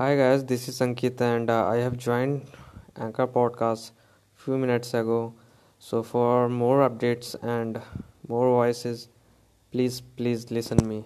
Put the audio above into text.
Hi guys, this is Ankit and uh, I have joined Anchor Podcast few minutes ago. So for more updates and more voices, please please listen me.